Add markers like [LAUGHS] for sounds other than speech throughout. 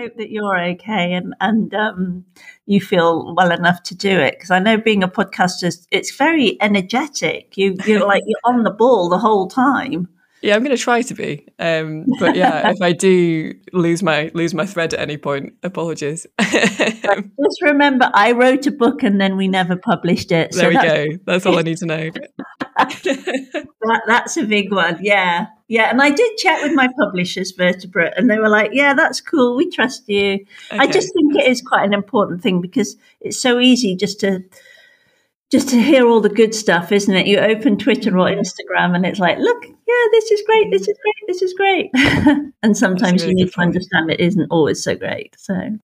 hope that you're okay and and um, you feel well enough to do it because I know being a podcaster, it's very energetic. You you're like you're on the ball the whole time. Yeah, I'm going to try to be. Um, but yeah, [LAUGHS] if I do lose my lose my thread at any point, apologies. [LAUGHS] Just remember, I wrote a book and then we never published it. So there we that's, go. That's all I need to know. [LAUGHS] that, that's a big one. Yeah, yeah. And I did chat with my publishers, Vertebrate, and they were like, "Yeah, that's cool. We trust you." Okay. I just think it is quite an important thing because it's so easy just to just to hear all the good stuff, isn't it? You open Twitter or Instagram and it's like, look, yeah, this is great, this is great, this is great. [LAUGHS] and sometimes really you need to understand it isn't always so great. So.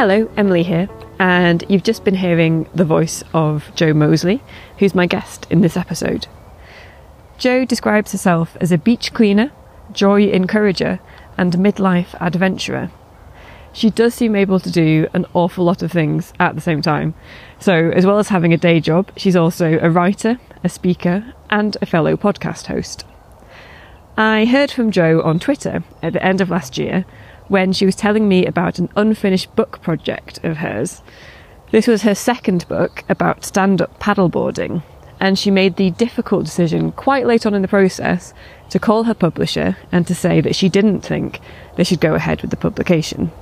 Hello, Emily here and you've just been hearing the voice of Jo Moseley, who's my guest in this episode. Jo describes herself as a beach cleaner, joy encourager, and midlife adventurer. She does seem able to do an awful lot of things at the same time. So, as well as having a day job, she's also a writer, a speaker, and a fellow podcast host. I heard from Jo on Twitter at the end of last year when she was telling me about an unfinished book project of hers. This was her second book about stand up paddleboarding, and she made the difficult decision quite late on in the process to call her publisher and to say that she didn't think they should go ahead with the publication.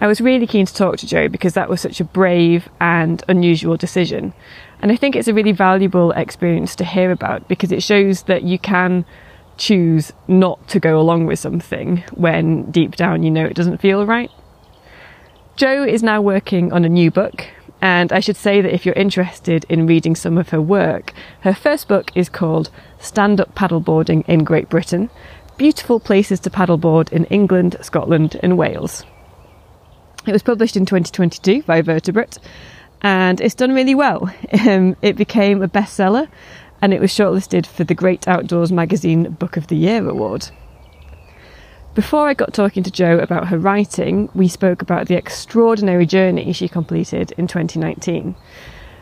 I was really keen to talk to Jo because that was such a brave and unusual decision. And I think it's a really valuable experience to hear about because it shows that you can choose not to go along with something when deep down you know it doesn't feel right. Jo is now working on a new book, and I should say that if you're interested in reading some of her work, her first book is called Stand Up Paddleboarding in Great Britain Beautiful Places to Paddleboard in England, Scotland, and Wales. It was published in 2022 by Vertebrate, and it's done really well. [LAUGHS] Um, it became a bestseller and it was shortlisted for the Great Outdoors Magazine Book of the Year award. Before I got talking to Jo about her writing, we spoke about the extraordinary journey she completed in 2019.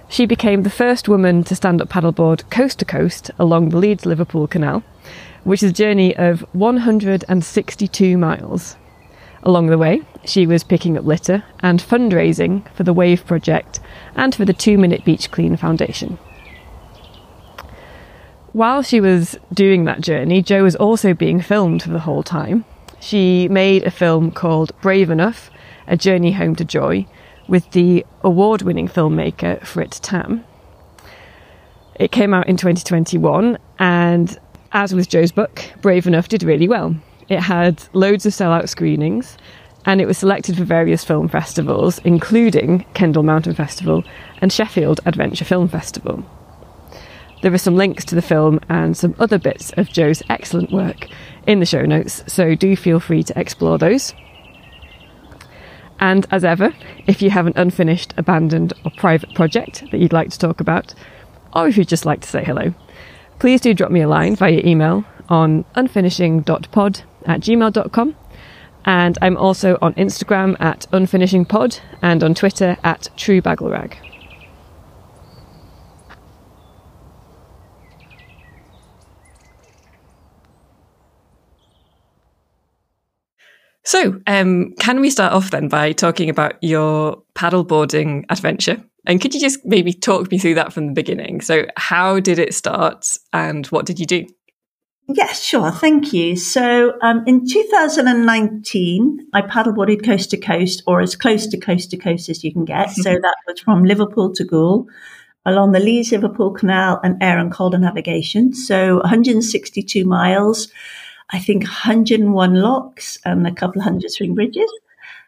She became the first woman to stand up paddleboard coast to coast along the Leeds Liverpool Canal, which is a journey of 162 miles. Along the way, she was picking up litter and fundraising for the Wave Project and for the Two Minute Beach Clean Foundation. While she was doing that journey, Jo was also being filmed for the whole time. She made a film called Brave Enough A Journey Home to Joy with the award winning filmmaker Frit Tam. It came out in 2021, and as with Jo's book, Brave Enough did really well. It had loads of sellout screenings, and it was selected for various film festivals, including Kendal Mountain Festival and Sheffield Adventure Film Festival. There are some links to the film and some other bits of Jo's excellent work in the show notes, so do feel free to explore those. And as ever, if you have an unfinished, abandoned, or private project that you'd like to talk about, or if you'd just like to say hello, please do drop me a line via email on unfinishing.pod at gmail.com. And I'm also on Instagram at unfinishingpod and on Twitter at truebagglerag. So, um, can we start off then by talking about your paddleboarding adventure? And could you just maybe talk me through that from the beginning? So, how did it start and what did you do? Yes, sure. Thank you. So, um, in 2019, I paddleboarded coast to coast or as close to coast to coast as you can get. so, that was from Liverpool to Goole along the Leeds Liverpool Canal and Aire and Calder navigation. So, 162 miles. I think 101 locks and a couple of hundred swing bridges.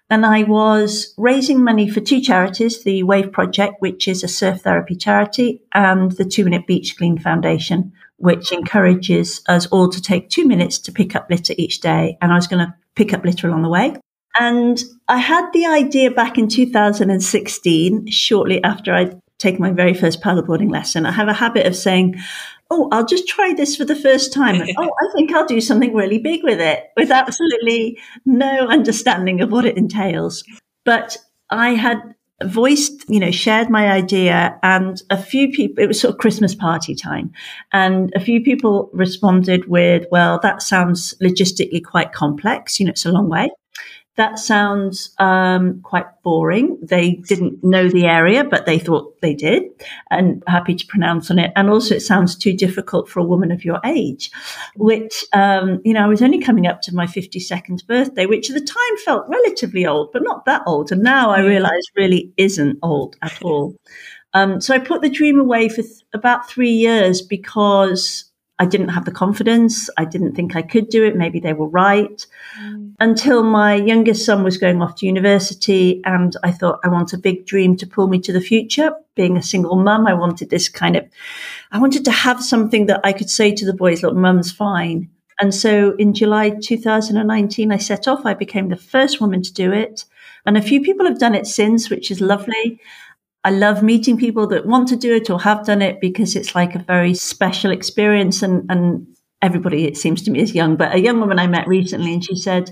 And I was raising money for two charities, the Wave Project, which is a surf therapy charity, and the Two Minute Beach Clean Foundation, which encourages us all to take two minutes to pick up litter each day. And I was going to pick up litter along the way. And I had the idea back in 2016, shortly after I'd taken my very first paddleboarding lesson. I have a habit of saying, oh, I'll just try this for the first time. And, oh, I think I'll do something really big with it with absolutely no understanding of what it entails. But I had voiced, you know, shared my idea and a few people, it was sort of Christmas party time and a few people responded with, well, that sounds logistically quite complex. You know, it's a long way. That sounds um, quite boring. They didn't know the area, but they thought they did, and happy to pronounce on it. And also, it sounds too difficult for a woman of your age, which, um, you know, I was only coming up to my 52nd birthday, which at the time felt relatively old, but not that old. And now I realize really isn't old at all. Um, so I put the dream away for th- about three years because I didn't have the confidence. I didn't think I could do it. Maybe they were right. Mm. Until my youngest son was going off to university, and I thought, I want a big dream to pull me to the future. Being a single mum, I wanted this kind of, I wanted to have something that I could say to the boys, look, mum's fine. And so in July 2019, I set off. I became the first woman to do it. And a few people have done it since, which is lovely. I love meeting people that want to do it or have done it because it's like a very special experience. And, and everybody, it seems to me, is young. But a young woman I met recently, and she said,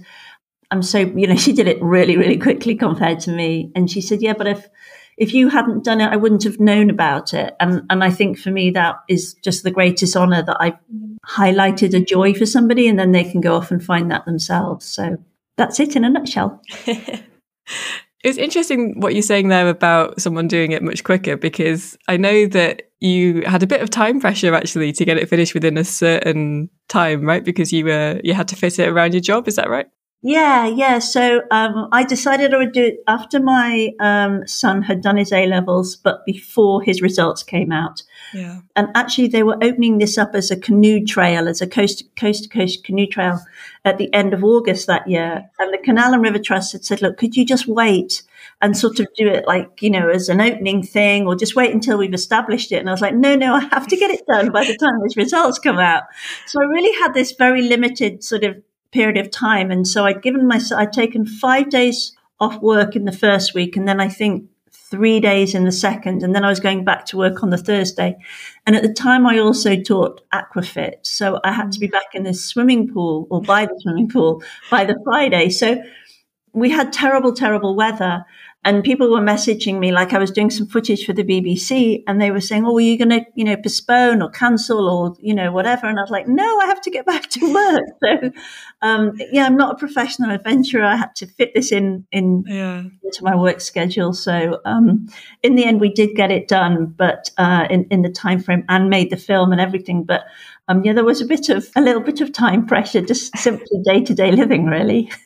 I'm so, you know, [LAUGHS] she did it really, really quickly compared to me. And she said, yeah, but if, if you hadn't done it, I wouldn't have known about it. And, and I think for me, that is just the greatest honor that I've highlighted a joy for somebody and then they can go off and find that themselves. So that's it in a nutshell. [LAUGHS] It's interesting what you're saying there about someone doing it much quicker because I know that you had a bit of time pressure actually to get it finished within a certain time, right? Because you were you had to fit it around your job. Is that right? Yeah, yeah. So um, I decided I would do it after my um, son had done his A levels, but before his results came out. Yeah. And actually, they were opening this up as a canoe trail, as a coast coast to coast canoe trail at the end of August that year. And the Canal and River Trust had said, "Look, could you just wait and sort of do it like you know as an opening thing, or just wait until we've established it?" And I was like, "No, no, I have to get it done by the time his results come out." So I really had this very limited sort of period of time. And so I'd given myself, I'd taken five days off work in the first week. And then I think three days in the second. And then I was going back to work on the Thursday. And at the time, I also taught aquafit. So I had to be mm-hmm. back in the swimming pool or by the swimming pool by the Friday. So we had terrible, terrible weather. And people were messaging me like I was doing some footage for the BBC and they were saying, Oh, are you going to, you know, postpone or cancel or, you know, whatever? And I was like, No, I have to get back to work. [LAUGHS] so, um, yeah, I'm not a professional adventurer. I had to fit this in, in yeah. into my work schedule. So, um, in the end, we did get it done, but, uh, in, in the time frame and made the film and everything. But, um, yeah, there was a bit of, a little bit of time pressure, just simply day to day living, really. [LAUGHS]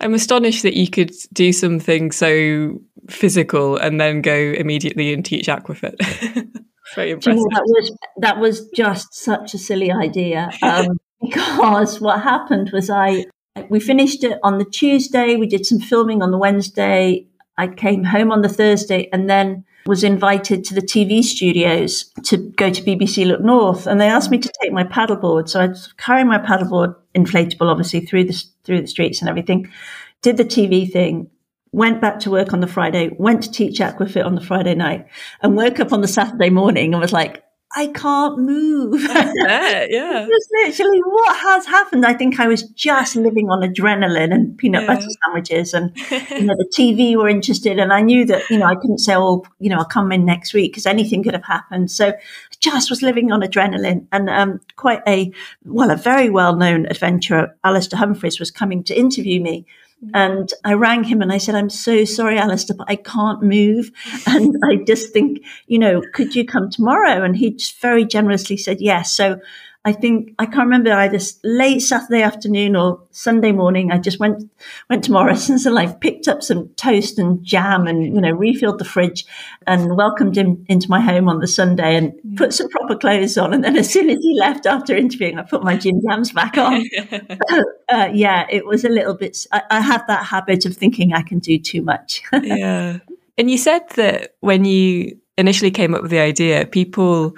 I'm astonished that you could do something so physical and then go immediately and teach aquafit. [LAUGHS] Very impressive. You know, that was that was just such a silly idea um, [LAUGHS] because what happened was I we finished it on the Tuesday. We did some filming on the Wednesday. I came home on the Thursday and then was invited to the TV studios to go to BBC Look North, and they asked me to take my paddleboard. So I'd carry my paddleboard, inflatable, obviously, through the through the streets and everything. Did the TV thing, went back to work on the Friday, went to teach aquafit on the Friday night, and woke up on the Saturday morning and was like, I can't move. [LAUGHS] yeah, yeah. Just literally what has happened. I think I was just living on adrenaline and peanut yeah. butter sandwiches and you know, [LAUGHS] the TV were interested and I knew that, you know, I couldn't say, oh, you know, I'll come in next week because anything could have happened. So I just was living on adrenaline and um, quite a, well, a very well-known adventurer, Alastair Humphreys was coming to interview me Mm. and I rang him and I said, I'm so sorry, Alastair, but I can't move. [LAUGHS] And I just think, you know, could you come tomorrow? And he just very generously said yes. So I think I can't remember either late Saturday afternoon or Sunday morning. I just went went to Morrison's and like picked up some toast and jam and you know refilled the fridge and welcomed him into my home on the Sunday and put some proper clothes on. And then as soon as he left after interviewing, I put my gin jams back on. [LAUGHS] [LAUGHS] uh, yeah, it was a little bit. I, I have that habit of thinking I can do too much. [LAUGHS] yeah, and you said that when you initially came up with the idea, people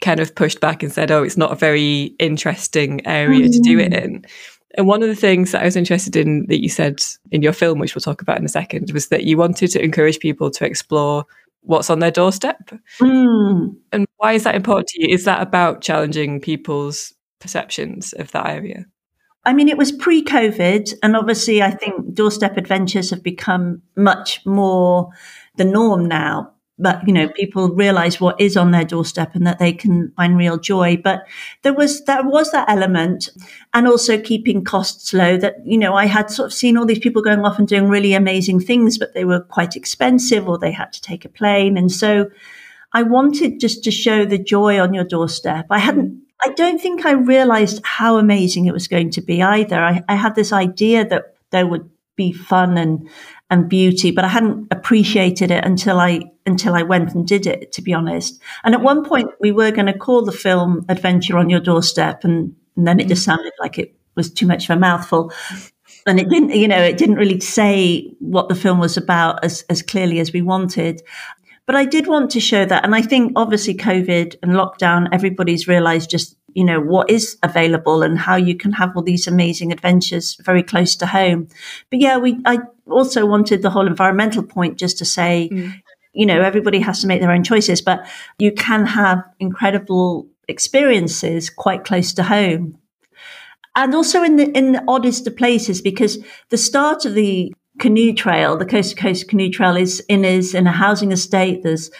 kind of pushed back and said, oh, it's not a very interesting area mm. to do it mm. in. And one of the things that I was interested in that you said in your film, which we'll talk about in a second, was that you wanted to encourage people to explore what's on their doorstep. Mm. And Why is that important to you? Is that about challenging people's perceptions of that area? I mean, it was pre COVID, and obviously, I think doorstep adventures have become much more the norm now. But, you know, mm-hmm. people realize what is on their doorstep and that they can find real joy. But there was, there was that element and also keeping costs low that, you know, I had sort of seen all these people going off and doing really amazing things, but they were quite expensive or they had to take a plane. And so I wanted just to show the joy on your doorstep. I hadn't I don't think I realized how amazing it was going to be either. I, I had this idea that there would be fun and and beauty, but I hadn't appreciated it until I until I went and did it, to be honest. And at one point we were going to call the film Adventure on Your Doorstep and, and then it just mm. sounded like it was too much of a mouthful. And it didn't, you know, it didn't really say what the film was about as, as clearly as we wanted. But I did want to show that. And I think obviously COVID and lockdown, everybody's realized just, you know, what is available and how you can have all these amazing adventures very close to home. But yeah, we, I also wanted the whole environmental point just to say, mm. you know, everybody has to make their own choices, but you can have incredible experiences quite close to home and also in the in the oddest of places because the start of the canoe trail, the coast to coast canoe trail is in is in a housing estate. There's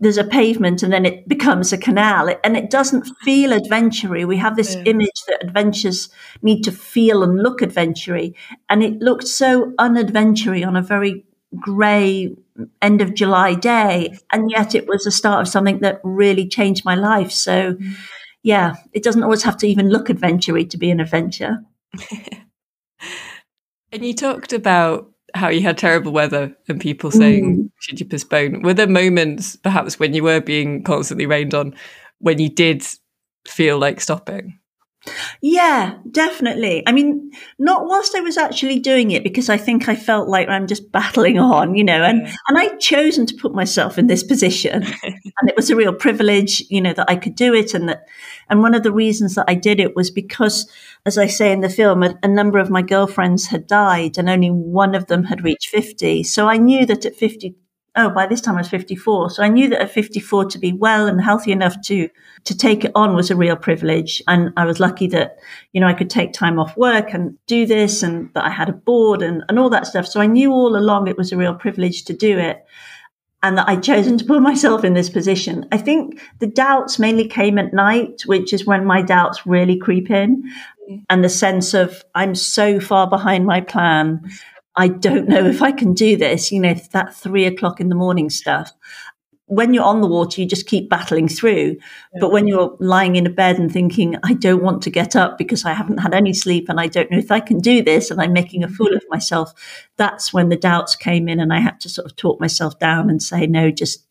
there's a pavement and then it becomes a canal and it doesn't feel adventury. We have this yeah. image that adventures need to feel and look adventury and it looked so unadventury on a very grey end of July day and yet it was the start of something that really changed my life. So yeah, it doesn't always have to even look adventury to be an adventure. [LAUGHS] And you talked about how you had terrible weather and people saying, mm. should you postpone? Were there moments, perhaps, when you were being constantly rained on, when you did feel like stopping? Yeah, definitely. I mean, not whilst I was actually doing it because I think I felt like I'm just [LAUGHS] battling on, you know, and, and I'd chosen to put myself in this position [LAUGHS] and it was a real privilege, you know, that I could do it. And that, and one of the reasons that I did it was because, as I say in the film, a, a number of my girlfriends had died and only one of them had reached 50. So I knew that at 50, oh, by this time I was 54. So I knew that at 54 to be well and healthy enough to, to take it on was a real privilege. And I was lucky that, you know, I could take time off work and do this and that I had a board and, and all that stuff. So I knew all along it was a real privilege to do it and that I'd chosen to put [LAUGHS] myself in this position. I think the doubts mainly came at night, which is when my doubts really creep in and the sense of I'm so far behind my plan I don't know if I can do this, you know, that three o'clock in the morning stuff. When you're on the water, you just keep battling through. Yeah. But when you're lying in a bed and thinking, I don't want to get up because I haven't had any sleep and I don't know if I can do this and I'm making a fool of myself, that's when the doubts came in and I had to sort of talk myself down and say, no, just,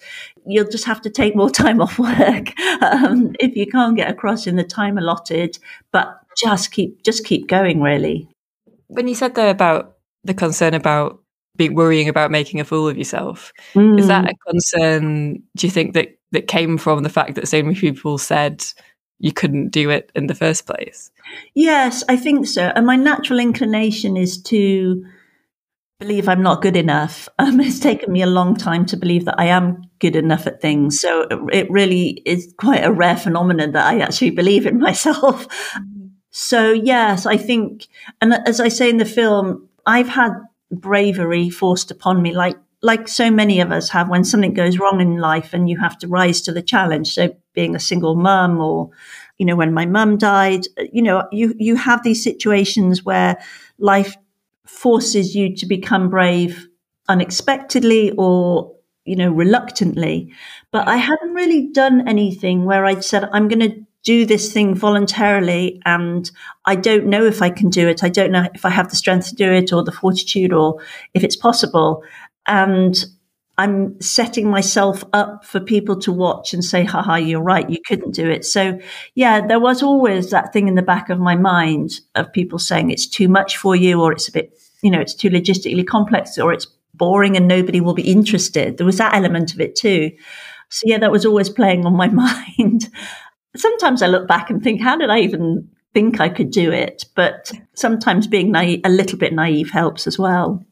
you'll just have to take more [LAUGHS] time off work um, if you can't get across in the time allotted, but just keep, just keep going really. When you said there about the concern about being worrying about making a fool of yourself. Mm. Is that mm. a concern? Do you think that that came from the fact that so many people said you couldn't do it in the first place? Yes, I think so. And my natural inclination is to believe I'm not good enough. [LAUGHS] Um, it's taken me a long time to believe that I am good enough at things. So it really is quite a rare phenomenon that I actually believe in [LAUGHS] myself. Mm. So yes, I think, and as I say in the film, I've had bravery forced upon me, like like so many of us have when something goes wrong in life and you have to rise to the challenge. So being a single mum or, you know, when my mum died, you know, you, you have these situations where life forces you to become brave unexpectedly or, you know, reluctantly. But I hadn't really done anything where I'd said, I'm going to do this thing voluntarily and I don't know if I can do it. I don't know if I have the strength to do it or the fortitude or if it's possible. And I'm setting myself up for people to watch and say, haha, you're right, you couldn't do it. So yeah, there was always that thing in the back of my mind of people saying it's too much for you or it's a bit, you know, it's too logistically complex or it's boring and nobody will be interested. There was that element of it too. So yeah, that was always playing on my [LAUGHS] mind sometimes I look back and think, how did I even think I could do it? But sometimes being naive, a little bit naive helps as well.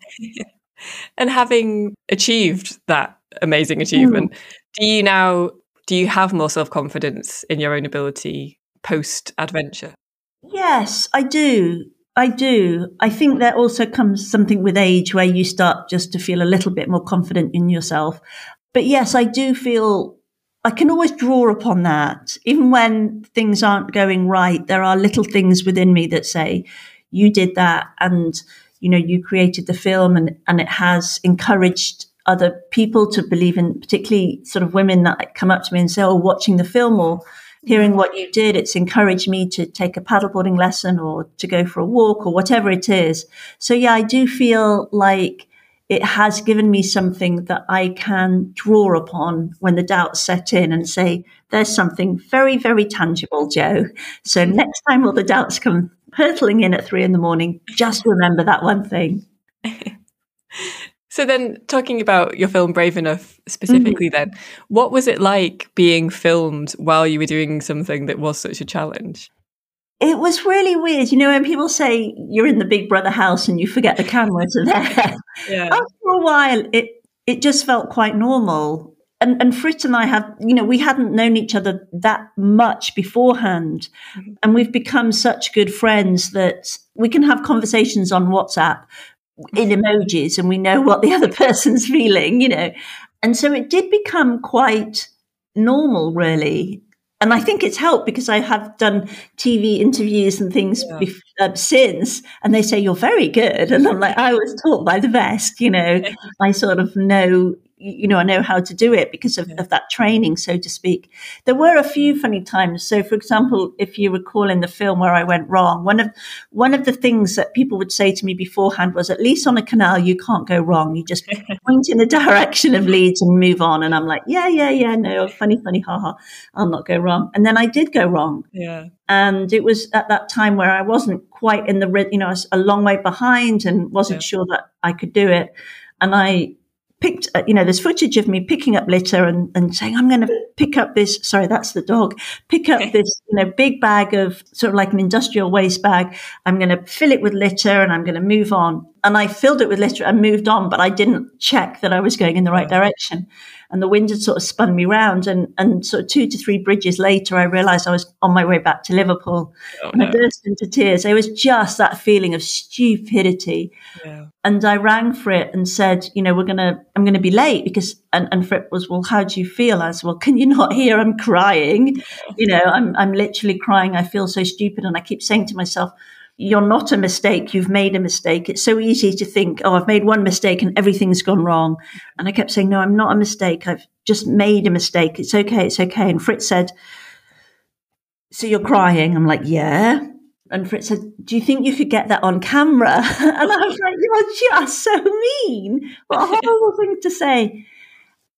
[LAUGHS] and having achieved that amazing achievement, mm. do you now do you have more self confidence in your own ability post adventure? Yes, I do. I do. I think there also comes something with age where you start just to feel a little bit more confident in yourself. But yes, I do feel I can always draw upon that. Even when things aren't going right, there are little things within me that say, you did that and, you know, you created the film and, and it has encouraged other people to believe in, particularly sort of women that come up to me and say, oh, watching the film or hearing what you did, it's encouraged me to take a paddleboarding lesson or to go for a walk or whatever it is. So yeah, I do feel like it has given me something that I can draw upon when the doubts set in and say, there's something very, very tangible, Jo. So next time all the doubts come hurtling in at three in the morning, just remember that one thing. [LAUGHS] So then, talking about your film Brave Enough specifically, mm-hmm. then, what was it like being filmed while you were doing something that was such a challenge? It was really weird. You know, when people say you're in the Big Brother house and you forget the cameras are there, [LAUGHS] yeah. after a while, it it just felt quite normal. And, and Frit and I had, you know, we hadn't known each other that much beforehand. Mm-hmm. And we've become such good friends that we can have conversations on WhatsApp in emojis and we know what the other [LAUGHS] person's feeling, you know. And so it did become quite normal, really. And I think it's helped because I have done TV interviews and things yeah. bef- uh, since, and they say you're very good, [LAUGHS] and I'm like, I was taught by the best, you know. [LAUGHS] I sort of know you know, I know how to do it because of, yeah. of, that training, so to speak. There were a few funny times. So, for example, if you recall in the film where I went wrong, one of one of the things that people would say to me beforehand was, "At least on a canal, you can't go wrong. You just [LAUGHS] point in the direction of Leeds and move on." And I'm like, "Yeah, yeah, yeah, no, funny, funny, haha, I'll not go wrong." And then I did go wrong. Yeah. And it was at that time where I wasn't quite in the, you know, I was a long way behind and wasn't yeah. sure that I could do it. And I picked, uh, you know, there's footage of me picking up litter and, and saying, I'm going to pick up this, sorry, that's the dog, pick up this, you know, big bag of sort of like an industrial waste bag. I'm going to fill it with litter and I'm going to move on. And I filled it with litter and moved on, but I didn't check that I was going in the right direction and the wind had sort of spun me round. And, and sort of two to three bridges later, I realized I was on my way back to Liverpool. Oh, and no. I burst into tears. It was just that feeling of stupidity. Yeah. And I rang Frit and said, you know, we're going to, I'm going to be late because, and, and Frit was, well, how do you feel? I said, well, can you not hear? I'm crying. You know, I'm, I'm literally crying. I feel so stupid. And I keep saying to myself, you're not a mistake. You've made a mistake. It's so easy to think, oh, I've made one mistake and everything's gone wrong. And I kept saying, no, I'm not a mistake. I've just made a mistake. It's okay. It's okay. And Frit said, so you're crying? I'm like, yeah. And Frit said, do you think you could get that on camera? [LAUGHS] And I was like, you're just so mean. What a horrible thing to say.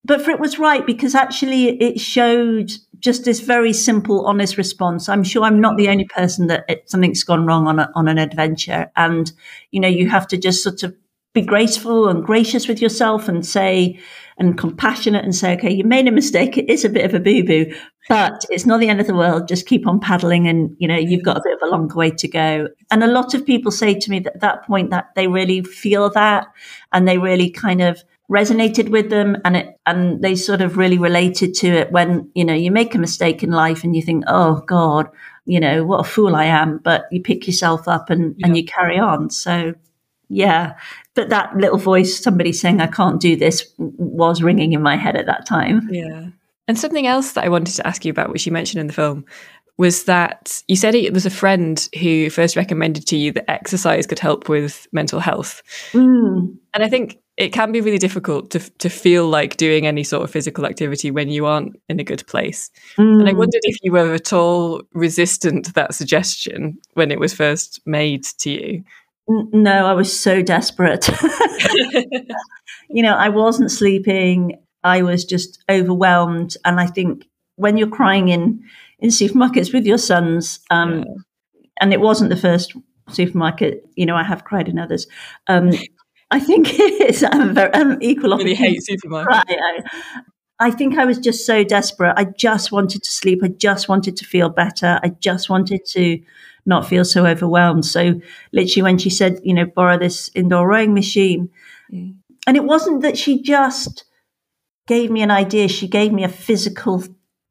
But Frit was right because actually it showed just this very simple, honest response. I'm sure I'm not the only person that it, something's gone wrong on a, on an adventure, and you know you have to just sort of be graceful and gracious with yourself and say and compassionate and say, okay, you made a mistake. It is a bit of a boo boo, but it's not the end of the world. Just keep on paddling, and you know you've got a bit of a longer way to go. And a lot of people say to me that at that point that they really feel that, and they really kind of resonated with them and it and they sort of really related to it when you know you make a mistake in life and you think oh god you know what a fool i am but you pick yourself up and yeah. and you carry on so yeah but that little voice somebody saying i can't do this was ringing in my head at that time yeah and something else that i wanted to ask you about which you mentioned in the film was that you said it was a friend who first recommended to you that exercise could help with mental health. Mm. And I think it can be really difficult to to feel like doing any sort of physical activity when you aren't in a good place. Mm. And I mm. wondered if you were at all resistant to that suggestion when it was first made to you. No, I was so desperate. [LAUGHS] you know, I wasn't sleeping. I was just overwhelmed, and I think when you're crying in in supermarkets with your sons, um, yeah. and it wasn't the first supermarket. You know, I have cried in others. Um, I think [LAUGHS] it is. I'm, very, I'm equal opportunity. Really hate supermarkets. I, I think I was just so desperate. I just wanted to sleep. I just wanted to feel better. I just wanted to not feel so overwhelmed. So literally when she said, you know, borrow this indoor rowing machine. Mm. And it wasn't that she just gave me an idea. She gave me a physical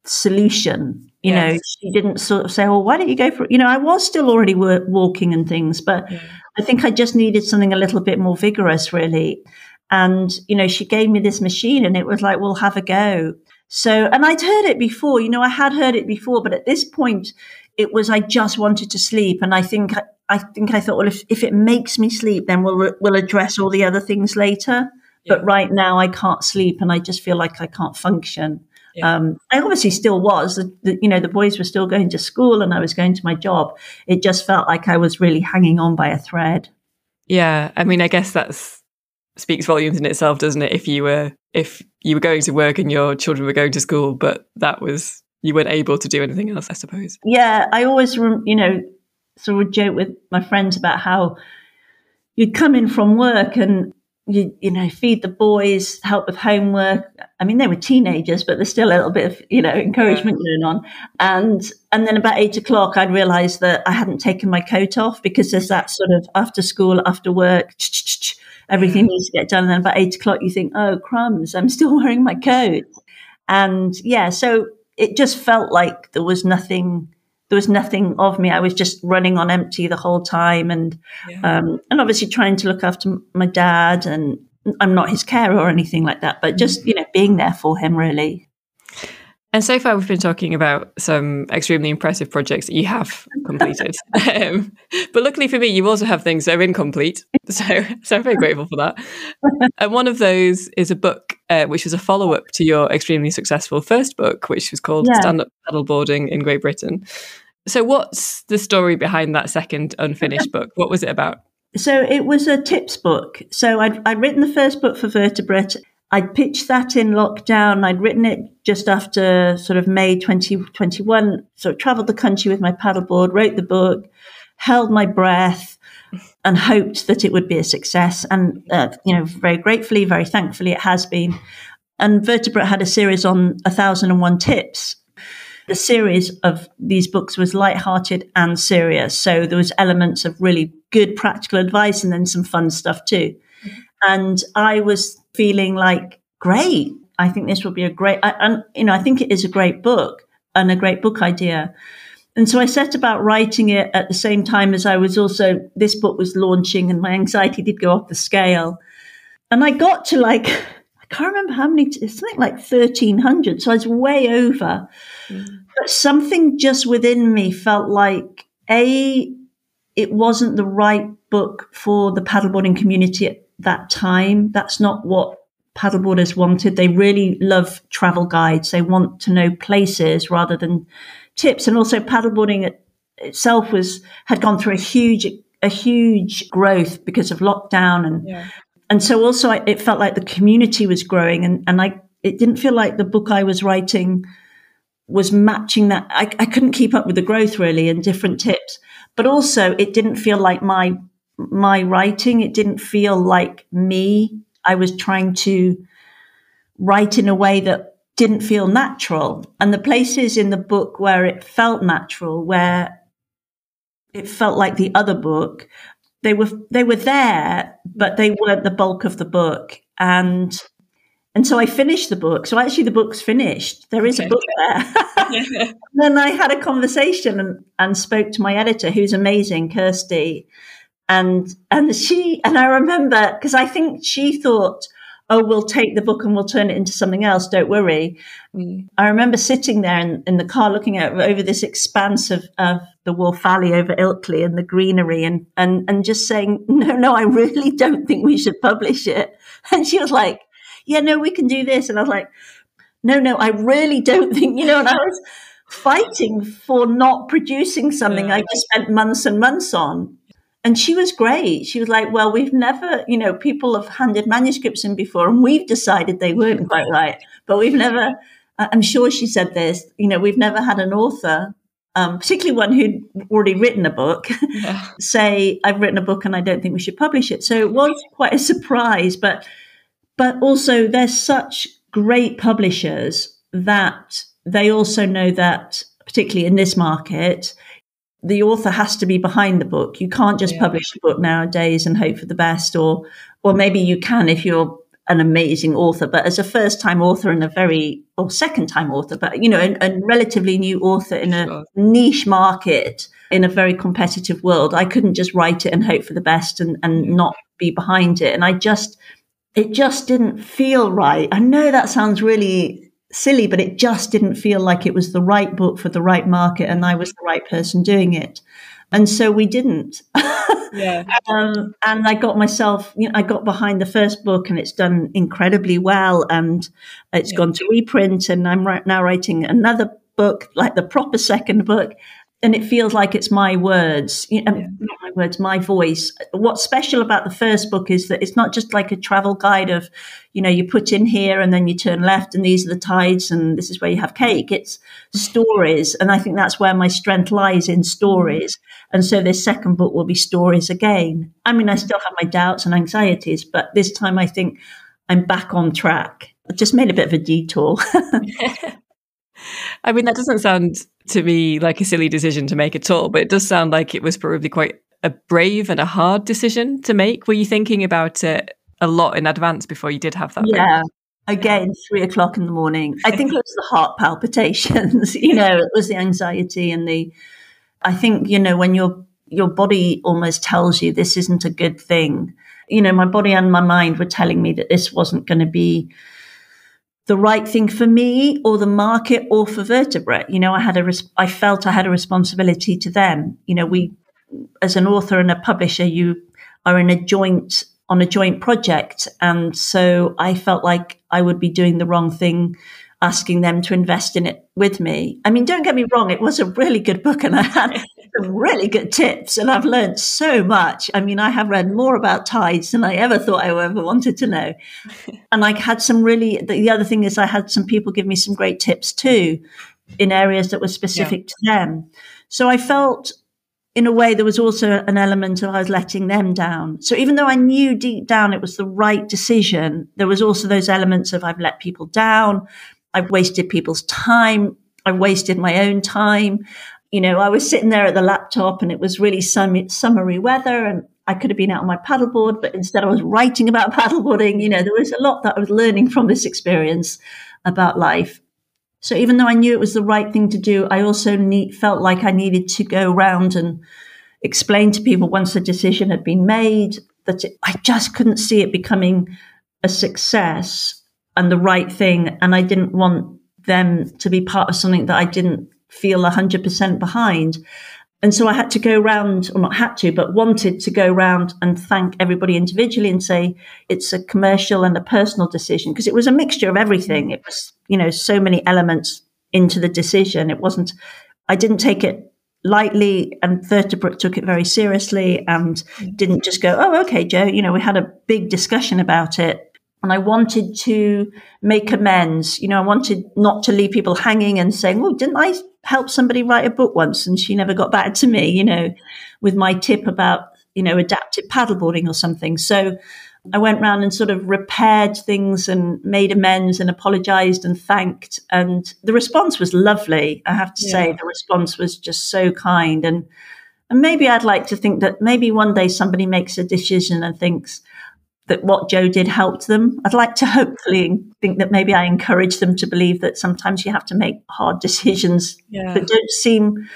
solution. You Yes. know, she didn't sort of say, "Well, why don't you go for it?" You know, I was still already walking and things, but Yeah. I think I just needed something a little bit more vigorous, really. And you know, she gave me this machine, and it was like, "Well, have a go." So, and I'd heard it before. You know, I had heard it before, but at this point, it was I just wanted to sleep, and I think I think I thought, well, if if it makes me sleep, then we'll we'll address all the other things later. Yeah. But right now, I can't sleep, and I just feel like I can't function. Yeah. Um, I obviously still was. The, the, you know, the boys were still going to school, and I was going to my job. It just felt like I was really hanging on by a thread. Yeah, I mean, I guess that's speaks volumes in itself, doesn't it? If you were if you were going to work and your children were going to school, but that was you weren't able to do anything else, I suppose. Yeah, I always, you know, sort of joke with my friends about how you'd come in from work and you, you know, feed the boys, help with homework. I mean, they were teenagers, but there's still a little bit of, you know, encouragement going on. And, and then about eight o'clock, I'd realized that I hadn't taken my coat off because there's that sort of after school, after work, everything needs to get done. And then about eight o'clock, you think, oh, crumbs, I'm still [LAUGHS] wearing my coat. And yeah, so it just felt like there was nothing there was nothing of me. I was just running on empty the whole time, and Yeah. um, and obviously trying to look after my dad. And I'm not his carer or anything like that, but just you know being there for him really. And so far, we've been talking about some extremely impressive projects that you have completed. [LAUGHS] um, but luckily for me, you also have things that are incomplete. [LAUGHS] So, so I'm very grateful for that. and one of those is a book, uh, which was a follow up to your extremely successful first book, which was called Yeah. Stand Up Paddleboarding in Great Britain. So, what's the story behind that second unfinished book? What was it about? So it was a tips book. So I'd, I'd written the first book for Vertebrate. I'd pitched that in lockdown. I'd written it just after sort of May 2021. so traveled the country with my paddleboard, wrote the book, held my breath, and hoped that it would be a success. And, uh, you know, very gratefully, very thankfully, it has been. And Vertebrate had a series on 1001 tips. The series of these books was light-hearted and serious. So there was elements of really good practical advice and then some fun stuff too. And I was feeling like, great. I think this will be a great, I, and you know, I think it is a great book and a great book idea. And so I set about writing it at the same time as I was also, this book was launching and my anxiety did go off the scale. And I got to like, I can't remember how many, it's something like 1300. So I was way over. Mm. But something just within me felt like, A, it wasn't the right book for the paddleboarding community at that time. That's not what paddleboarders wanted. They really love travel guides. They want to know places rather than tips. And also paddleboarding it, itself was, had gone through a huge, a huge growth because of lockdown. And, Yeah. and so also I, it felt like the community was growing and, and I, it didn't feel like the book I was writing was matching that. I, I couldn't keep up with the growth really and different tips, but also it didn't feel like my, my writing. It didn't feel like me. I was trying to write in a way that didn't feel natural. And the places in the book where it felt natural, where it felt like the other book, they were they were there, but they weren't the bulk of the book. And and so I finished the book. So actually the book's finished. There is Okay. a book there. [LAUGHS] then I had a conversation and, and spoke to my editor, who's amazing, Kirsty. And and she and I remember because I think she thought, oh, we'll take the book and we'll turn it into something else. Don't worry. Mm. I remember sitting there in, in the car looking out over this expanse of, of the Wharfe Valley over Ilkley and the greenery and, and, and just saying, no, no, I really don't think we should publish it. [LAUGHS] And she was like, yeah, no, we can do this. And I was like, no, no, I really don't think, you know, and I was fighting for not producing something I just spent months and months on. And she was great. She was like, well, we've never, you know, people have handed manuscripts in before and we've decided they weren't quite right, but we've never, I'm sure she said this, you know, we've never had an author, um, particularly one who'd already written a book, Yeah. [LAUGHS] say, I've written a book and I don't think we should publish it. So it was quite a surprise, but, but also there's such great publishers that they also know that, particularly in this market, the author has to be behind the book. You can't just Yeah. publish a book nowadays and hope for the best, or or maybe you can if you're an amazing author, but as a first time author and a very, or second time author, but, you know, a, a relatively new author in a sure. niche market in a very competitive world, I couldn't just write it and hope for the best and, and not be behind it. And I just, it just didn't feel right. I know that sounds really silly, but it just didn't feel like it was the right book for the right market and I was the right person doing it. And so we didn't. yeah. [LAUGHS] Um, and I got myself, you know, I got behind the first book and it's done incredibly well and it's yeah. gone to reprint and I'm right now writing another book, like the proper second book and it feels like it's my words, you know, yeah. not my words, my voice. What's special about the first book is that it's not just like a travel guide of, you know, you put in here and then you turn left and these are the tides and this is where you have cake. It's stories. And I think that's where my strength lies in stories. Mm-hmm. And so this second book will be stories again. I mean, I mm-hmm. still have my doubts and anxieties, but this time I think I'm back on track. I just made a bit of a detour. [LAUGHS] [LAUGHS] I mean, that doesn't sound to me like a silly decision to make at all, but it does sound like it was probably quite a brave and a hard decision to make. Were you thinking about it a lot in advance before you did have that? Yeah. Again, three o'clock in the morning. I think it was the heart palpitations, [LAUGHS] you know, it was the anxiety and the, I think, you know, when your, your body almost tells you this isn't a good thing. You know, my body and my mind were telling me that this wasn't going to be the right thing for me or the market or for vertebrate. You know, I had a, res- I felt I had a responsibility to them. You know, we, as an author and a publisher, you are in a joint, on a joint project. And so I felt like I would be doing the wrong thing asking them to invest in it with me. I mean, don't get me wrong, it was a really good book and I had some really good tips and I've learned so much. I mean, I have read more about tides than I ever thought I ever wanted to know. [LAUGHS] And I had some really, the other thing is I had some people give me some great tips too in areas that were specific yeah. to them. So I felt in a way, there was also an element of I was letting them down. So even though I knew deep down it was the right decision, there was also those elements of I've let people down. I've wasted people's time. I wasted my own time. You know, I was sitting there at the laptop and it was really sum- summery weather and I could have been out on my paddleboard, but instead I was writing about [LAUGHS] paddleboarding. You know, there was a lot that I was learning from this experience about life. So even though I knew it was the right thing to do, I also felt like I needed to go around and explain to people once the decision had been made that it, I just couldn't see it becoming a success and the right thing. And I didn't want them to be part of something that I didn't feel 100% behind. And so I had to go around, or not had to, but wanted to go around and thank everybody individually and say it's a commercial and a personal decision because it was a mixture of everything. It was, you know, so many elements into the decision. It wasn't, I didn't take it lightly and Vertebrate took it very seriously and mm. didn't just go, oh, okay, Jo, you know, we had a big discussion about it and I wanted to make amends. You know, I wanted not to leave people hanging and saying, "Oh, didn't I help somebody write a book once and she never got back to me?" You know, with my tip about you know adaptive paddleboarding or something. So I went round and sort of repaired things and made amends and apologized and thanked. And the response was lovely. I have to yeah. say, the response was just so kind. And, and maybe I'd like to think that maybe one day somebody makes a decision and thinks, that what Jo did helped them. I'd like to hopefully think that maybe I encourage them to believe that sometimes you have to make hard decisions yeah. that don't seem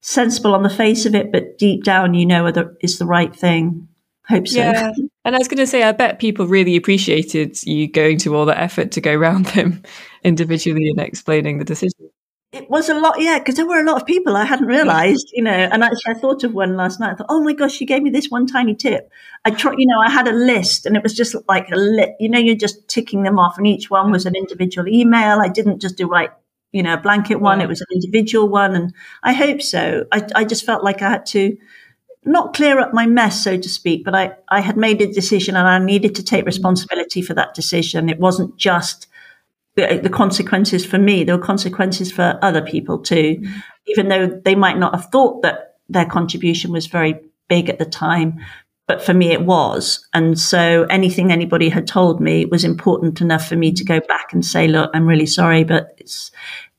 sensible on the face of it, but deep down you know it's the right thing. Hope so. Yeah. And I was going to say, I bet people really appreciated you going to all that effort to go around them [LAUGHS] individually and explaining the decision. It was a lot, yeah, because there were a lot of people I hadn't realized, you know. And actually, I thought of one last night. I thought, oh my gosh, she gave me this one tiny tip. I tried, you know, I had a list, and it was just like a lit. You know, you're just ticking them off, and each one was an individual email. I didn't just do like, you know, a blanket one. It was an individual one, and I hope so. I, I just felt like I had to not clear up my mess, so to speak, but I, I had made a decision, and I needed to take mm. responsibility for that decision. It wasn't just the, the, consequences for me, there were consequences for other people too, mm-hmm. even though they might not have thought that their contribution was very big at the time. But for me, it was. And so anything anybody had told me was important enough for me to go back and say, look, I'm really sorry, but it's,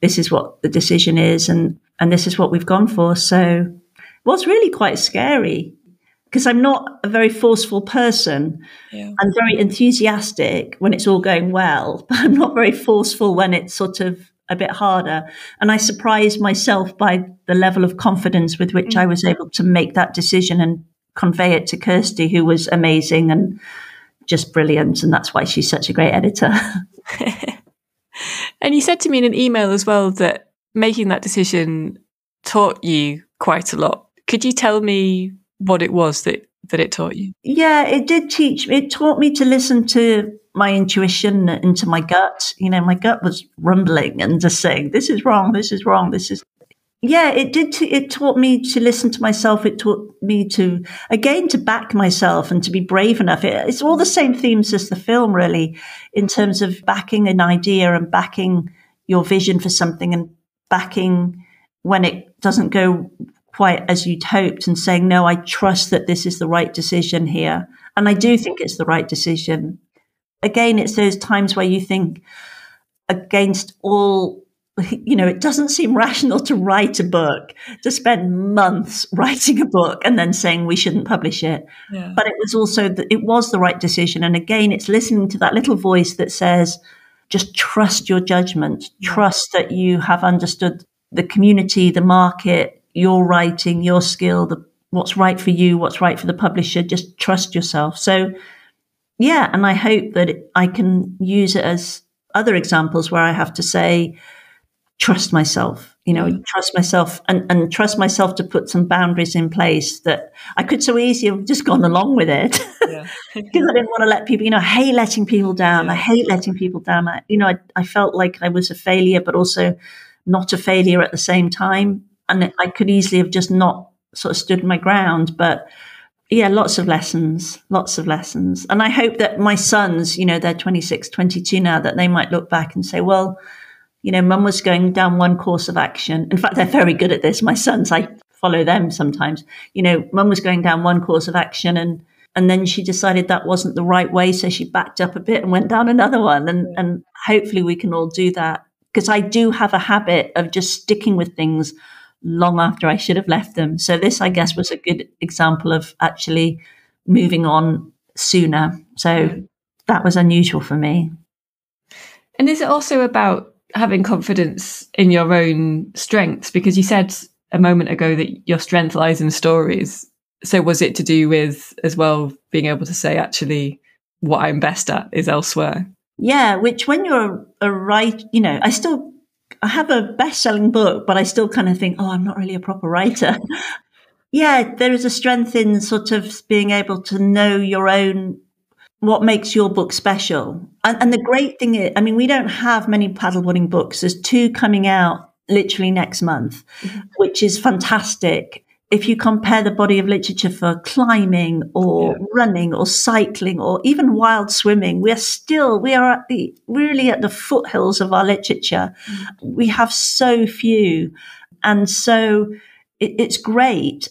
this is what the decision is. And, and this is what we've gone for. So it was really quite scary. Because I'm not a very forceful person. Yeah. I'm very enthusiastic when it's all going well, [LAUGHS] but I'm not very forceful when it's sort of a bit harder. And I surprised myself by the level of confidence with which mm-hmm. I was able to make that decision and convey it to Kirsty, who was amazing and just brilliant. And that's why she's such a great editor. [LAUGHS] and you said to me in an email as well that making that decision taught you quite a lot. Could you tell me what it was that that it taught you? Yeah, it did teach me. It taught me to listen to my intuition and to my gut. You know, my gut was rumbling and just saying, "This is wrong. This is wrong. This is." Yeah, it did. T- it taught me to listen to myself. It taught me to, again, to back myself and to be brave enough. It, it's all the same themes as the film, really, in terms of backing an idea and backing your vision for something and backing when it doesn't go quite as you'd hoped and saying, no, I trust that this is the right decision here. And I do think it's the right decision. Again, it's those times where you think against all, you know, it doesn't seem rational to write a book, to spend months [LAUGHS] writing a book and then saying we shouldn't publish it. Yeah. But it was also, that it was the right decision. And again, it's listening to that little voice that says, just trust your judgment, trust that you have understood the community, the market, your writing, your skill, the what's right for you, what's right for the publisher. Just trust yourself. So, yeah, and I hope that I can use it as other examples where I have to say, trust myself, you know, mm. trust myself and, and trust myself to put some boundaries in place that I could so easily have just gone along with it. because yeah. [LAUGHS] I didn't want to let people, you know, I hate letting people down. Yeah. I hate letting people down. I, you know, I, I felt like I was a failure, but also not a failure at the same time and I could easily have just not sort of stood my ground. But yeah, lots of lessons, lots of lessons. And I hope that my sons, you know, they're 26, 22 now, that they might look back and say, well, you know, mum was going down one course of action. In fact, they're very good at this. My sons, I follow them sometimes. You know, mum was going down one course of action and and then she decided that wasn't the right way. So she backed up a bit and went down another one. And, and hopefully we can all do that. Because I do have a habit of just sticking with things long after I should have left them. So this, I guess, was a good example of actually moving on sooner. So that was unusual for me. And is it also about having confidence in your own strengths? Because you said a moment ago that your strength lies in stories. So was it to do with as well being able to say, actually, what I'm best at is elsewhere? Yeah, which when you're a writer, you know, I still I have a best selling book, but I still kind of think, oh, I'm not really a proper writer. yeah, there is a strength in sort of being able to know your own, what makes your book special. And, and the great thing is, I mean, we don't have many paddleboarding books. There's two coming out literally next month, mm-hmm. which is fantastic if you compare the body of literature for climbing or yeah. running or cycling or even wild swimming, we're still, we are at the, really at the foothills of our literature. Mm-hmm. We have so few. And so it, it's great.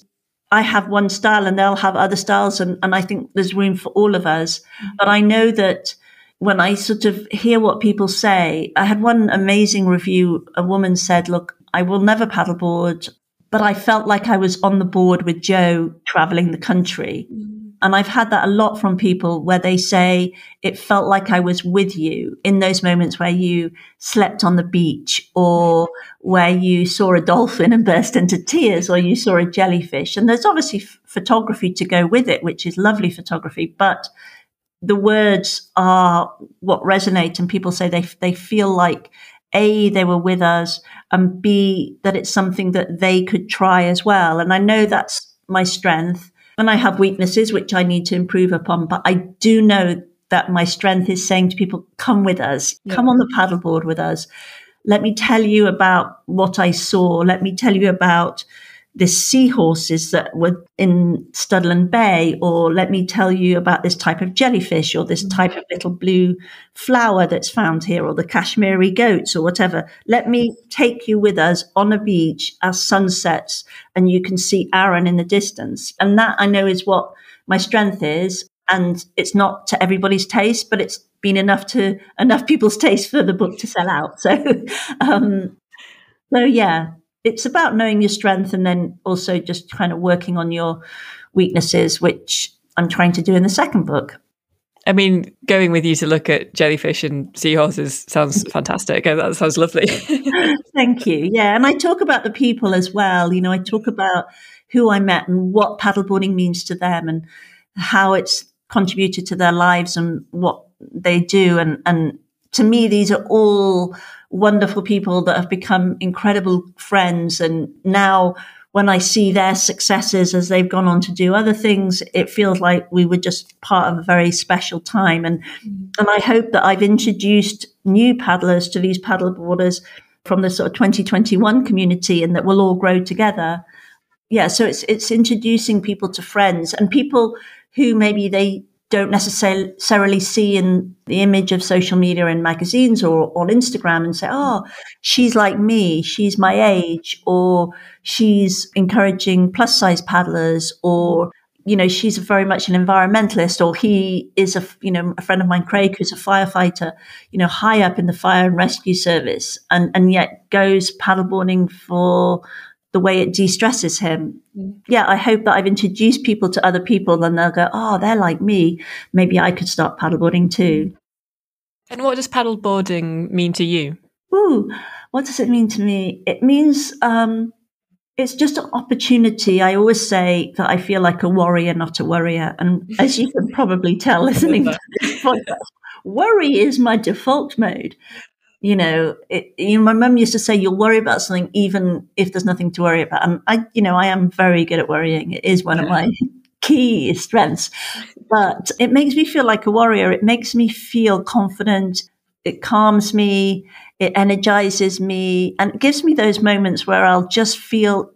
I have one style and they'll have other styles. And, and I think there's room for all of us. Mm-hmm. But I know that when I sort of hear what people say, I had one amazing review. A woman said, look, I will never paddleboard but I felt like I was on the board with Jo traveling the country. Mm. And I've had that a lot from people where they say it felt like I was with you in those moments where you slept on the beach or where you saw a dolphin and burst into tears or you saw a jellyfish. And there's obviously f- photography to go with it, which is lovely photography, but the words are what resonate and people say they, they feel like a, they were with us, and B, that it's something that they could try as well. And I know that's my strength. And I have weaknesses which I need to improve upon, but I do know that my strength is saying to people, come with us, yeah. come on the paddleboard with us. Let me tell you about what I saw. Let me tell you about the seahorses that were in Studland Bay, or let me tell you about this type of jellyfish, or this type of little blue flower that's found here, or the Kashmiri goats, or whatever. Let me take you with us on a beach as sun sets, and you can see Arran in the distance. And that I know is what my strength is. And it's not to everybody's taste, but it's been enough to enough people's taste for the book to sell out. [LAUGHS] So, um, so yeah, it's about knowing your strength and then also just kind of working on your weaknesses, which I'm trying to do in the second book. I mean, going with you to look at jellyfish and seahorses sounds [LAUGHS] fantastic. That sounds lovely. [LAUGHS] Thank you. Yeah. And I talk about the people as well. You know, I talk about who I met and what paddleboarding means to them and how it's contributed to their lives and what they do. And, and to me, these are all wonderful people that have become incredible friends. And now when I see their successes as they've gone on to do other things, it feels like we were just part of a very special time. And, mm. and I hope that I've introduced new paddlers to these paddleboarders from the sort of 2021 community and that we'll all grow together. Yeah. So it's, it's introducing people to friends and people who maybe they don't necessarily see in the image of social media and magazines or on Instagram and say, oh, she's like me, she's my age, or she's encouraging plus size paddlers, or you know, she's very much an environmentalist, or he is a, you know, a friend of mine, Craig, who's a firefighter, you know, high up in the fire and rescue service, and and yet goes paddleboarding for the way it de-stresses him. Mm. Yeah, I hope that I've introduced people to other people and they'll go, oh, they're like me. Maybe I could start paddleboarding too. And what does paddleboarding mean to you? Ooh, what does it mean to me? It means um, it's just an opportunity. I always say that I feel like a warrior, not a worrier. And as you [LAUGHS] can probably tell listening to this podcast, worry is my default mode you know, it, you know, my mum used to say, you'll worry about something even if there's nothing to worry about. And I, you know, I am very good at worrying. It is one yeah. of my [LAUGHS] key strengths, but it makes me feel like a warrior. It makes me feel confident. It calms me. It energizes me and it gives me those moments where I'll just feel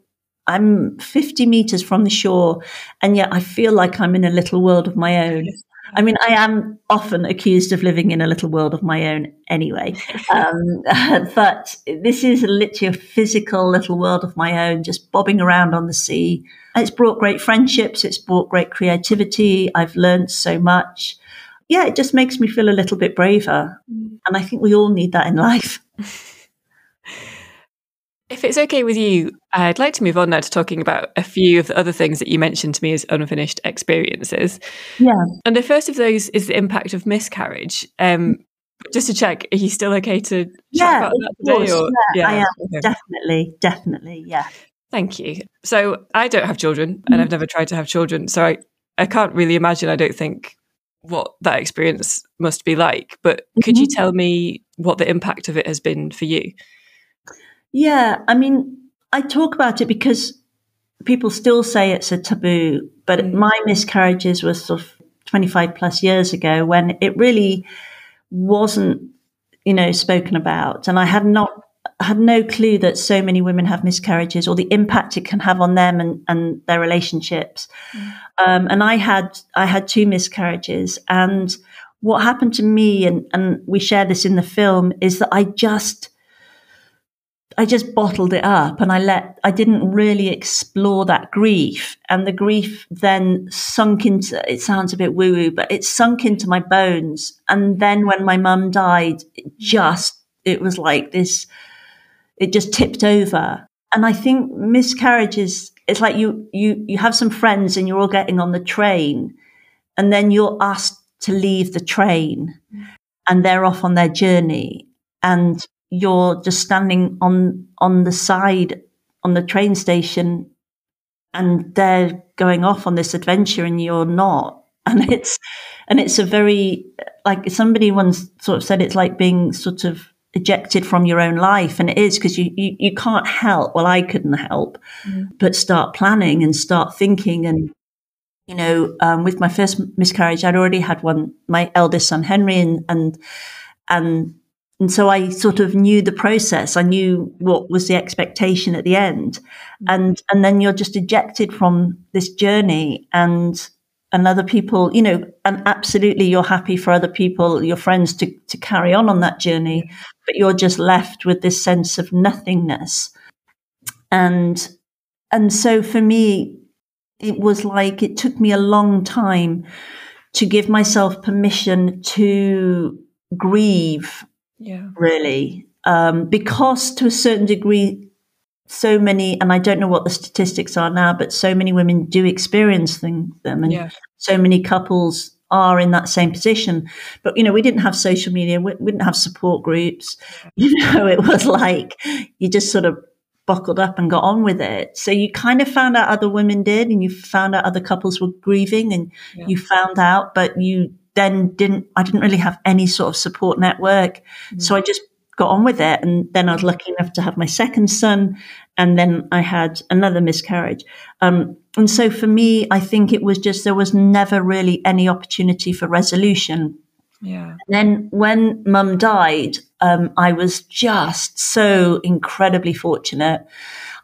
I'm 50 meters from the shore and yet I feel like I'm in a little world of my own. I mean, I am often accused of living in a little world of my own anyway. [LAUGHS] Um, [LAUGHS] but this is literally a physical little world of my own, just bobbing around on the sea. It's brought great friendships. It's brought great creativity. I've learned so much. Yeah, it just makes me feel a little bit braver. Mm. And I think we all need that in life. [LAUGHS] If it's okay with you, I'd like to move on now to talking about a few of the other things that you mentioned to me as unfinished experiences. Yeah. And the first of those is the impact of miscarriage. Um, just to check, are you still okay to yeah, about that today? Or, yeah, yeah, I am. Okay. Definitely, definitely, yeah. Thank you. So I don't have children mm-hmm. and I've never tried to have children. So I, I can't really imagine, I don't think, what that experience must be like. But mm-hmm. could you mm-hmm. tell me what the impact of it has been for you? Yeah, I mean, I talk about it because people still say it's a taboo, but mm. my miscarriages was sort of 25 plus years ago when it really wasn't, you know, spoken about. And I had not had no clue that so many women have miscarriages or the impact it can have on them and, and their relationships. Mm. Um, and I had I had two miscarriages and what happened to me and, and we share this in the film is that I just I just bottled it up and I let, I didn't really explore that grief. And the grief then sunk into, it sounds a bit woo woo, but it sunk into my bones. And then when my mum died, it just, it was like this, it just tipped over. And I think miscarriages, it's like you, you, you have some friends and you're all getting on the train and then you're asked to leave the train and they're off on their journey. And you're just standing on on the side on the train station and they're going off on this adventure and you're not. [LAUGHS] And it's and it's a very like somebody once sort of said it's like being sort of ejected from your own life and it is because you, you you can't help. Well i couldn't help mm. but start planning and start thinking. And you know um, with my first miscarriage i'd already had one my eldest son henry and and and and so I sort of knew the process. I knew what was the expectation at the end. And, and then you're just ejected from this journey and, and other people, you know, and absolutely you're happy for other people, your friends to, to carry on on that journey, but you're just left with this sense of nothingness. And, and so for me, it was like it took me a long time to give myself permission to grieve yeah. Really. Um, because to a certain degree, so many, and I don't know what the statistics are now, but so many women do experience them, them and Yeah. so many couples are in that same position. But, you know, we didn't have social media, we, we didn't have support groups. You [LAUGHS] know, it was like you just sort of buckled up and got on with it. So you kind of found out other women did, and you found out other couples were grieving, and Yeah. you found out, but you then didn't, I didn't really have any sort of support network. So I just got on with it. And then I was lucky enough to have my second son. And then I had another miscarriage. Um, and so for me, I think it was just, there was never really any opportunity for resolution. Yeah. And then when mum died, um, I was just so incredibly fortunate.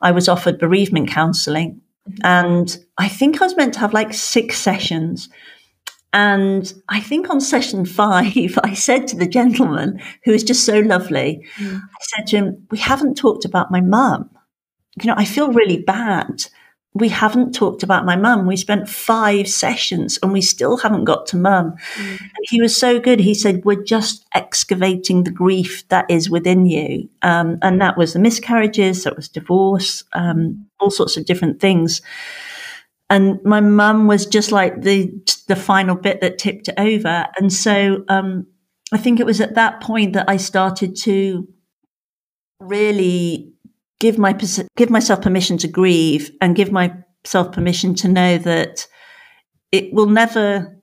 I was offered bereavement counseling and I think I was meant to have like six sessions. And I think on session five, [LAUGHS] I said to the gentleman who was just so lovely, I said to him, we haven't talked about my mum. You know, I feel really bad. We haven't talked about my mum. We spent five sessions and we still haven't got to mum. And he was so good. He said, We're just excavating the grief that is within you. Um, and that was the miscarriages, that was divorce, um, all sorts of different things. And my mum was just like the the final bit that tipped it over. And so um, I think it was at that point that I started to really give my give myself permission to grieve and give myself permission to know that it will never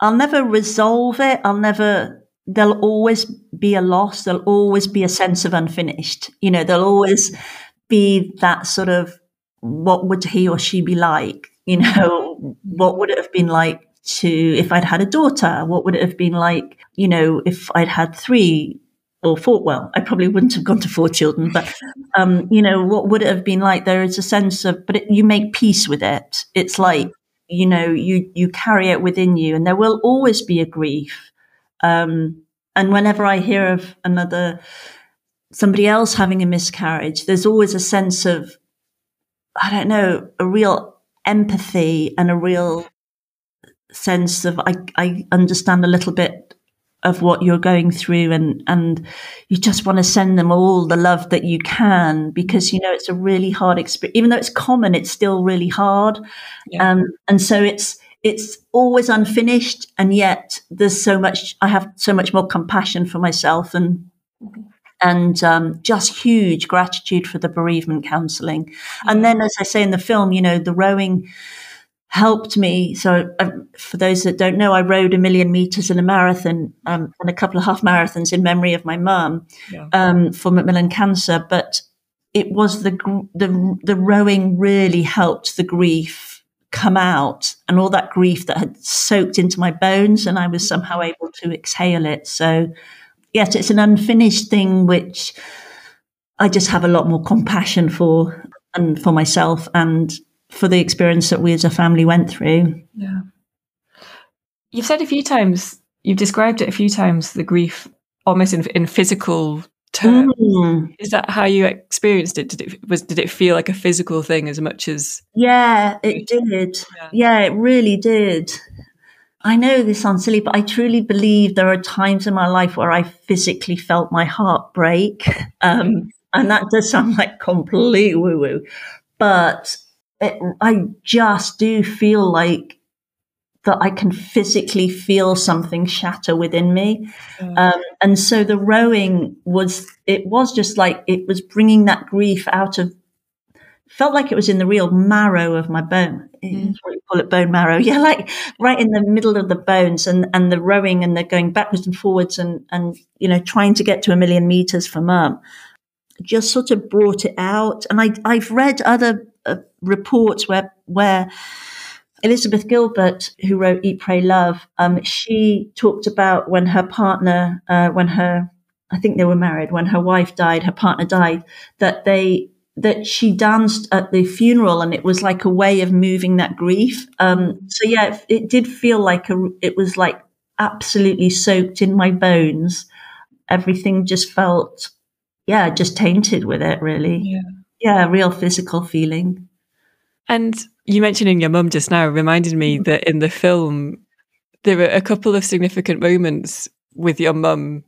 I'll never resolve it. I'll never there'll always be a loss. There'll always be a sense of unfinished. You know, there'll always be that sort of what would he or she be like? You know, what would it have been like to if I'd had a daughter? What would it have been like, you know, if I'd had three or four? Well, I probably wouldn't have gone to four children, but um, you know, what would it have been like? There is a sense of, but it, you make peace with it. It's like you know, you you carry it within you, and there will always be a grief. Um, and whenever I hear of another somebody else having a miscarriage, there's always a sense of, I don't know, a real empathy and a real sense of I, I understand a little bit of what you're going through and and you just want to send them all the love that you can because you know it's a really hard experience even though it's common it's still really hard Yeah. um, and so it's it's always unfinished and yet there's so much i have so much more compassion for myself and and um, just huge gratitude for the bereavement counselling. And then, as I say in the film, you know, the rowing helped me. So, um, for those that don't know, I rowed a million meters in a marathon um, and a couple of half marathons in memory of my mum Yeah. um, for Macmillan Cancer. But it was the gr- the the rowing really helped the grief come out and all that grief that had soaked into my bones, and I was somehow able to exhale it. So yes, it's an unfinished thing which I just have a lot more compassion for and for myself and for the experience that we as a family went through. Yeah. You've said a few times, you've described it a few times, the grief almost in, in physical terms. Mm. Is that how you experienced it? Did it was did it feel like a physical thing as much as Yeah, it did. Yeah. Yeah, it really did. I know this sounds silly, but I truly believe there are times in my life where I physically felt my heart break. [LAUGHS] Um, and that does sound like complete woo woo, but it, I just do feel like that I can physically feel something shatter within me. Um, and so the rowing was, it was just like it was bringing that grief out of, felt like it was in the real marrow of my bone. Is what call it, bone marrow. [LAUGHS] Yeah, like right in the middle of the bones and, and the rowing and the going backwards and forwards and, and, you know, trying to get to a million meters for mum just sort of brought it out. And I, I've read other uh, reports where, where Elizabeth Gilbert, who wrote Eat, Pray, Love, um, she talked about when her partner, uh, when her, I think they were married, when her wife died, her partner died, that they, that she danced at the funeral and it was like a way of moving that grief. Um, so yeah, it, it did feel like a, it was like absolutely soaked in my bones. Everything just felt, yeah, just tainted with it really. Yeah. Yeah, real physical feeling. And you mentioning your mum just now reminded me that in the film there were a couple of significant moments with your mum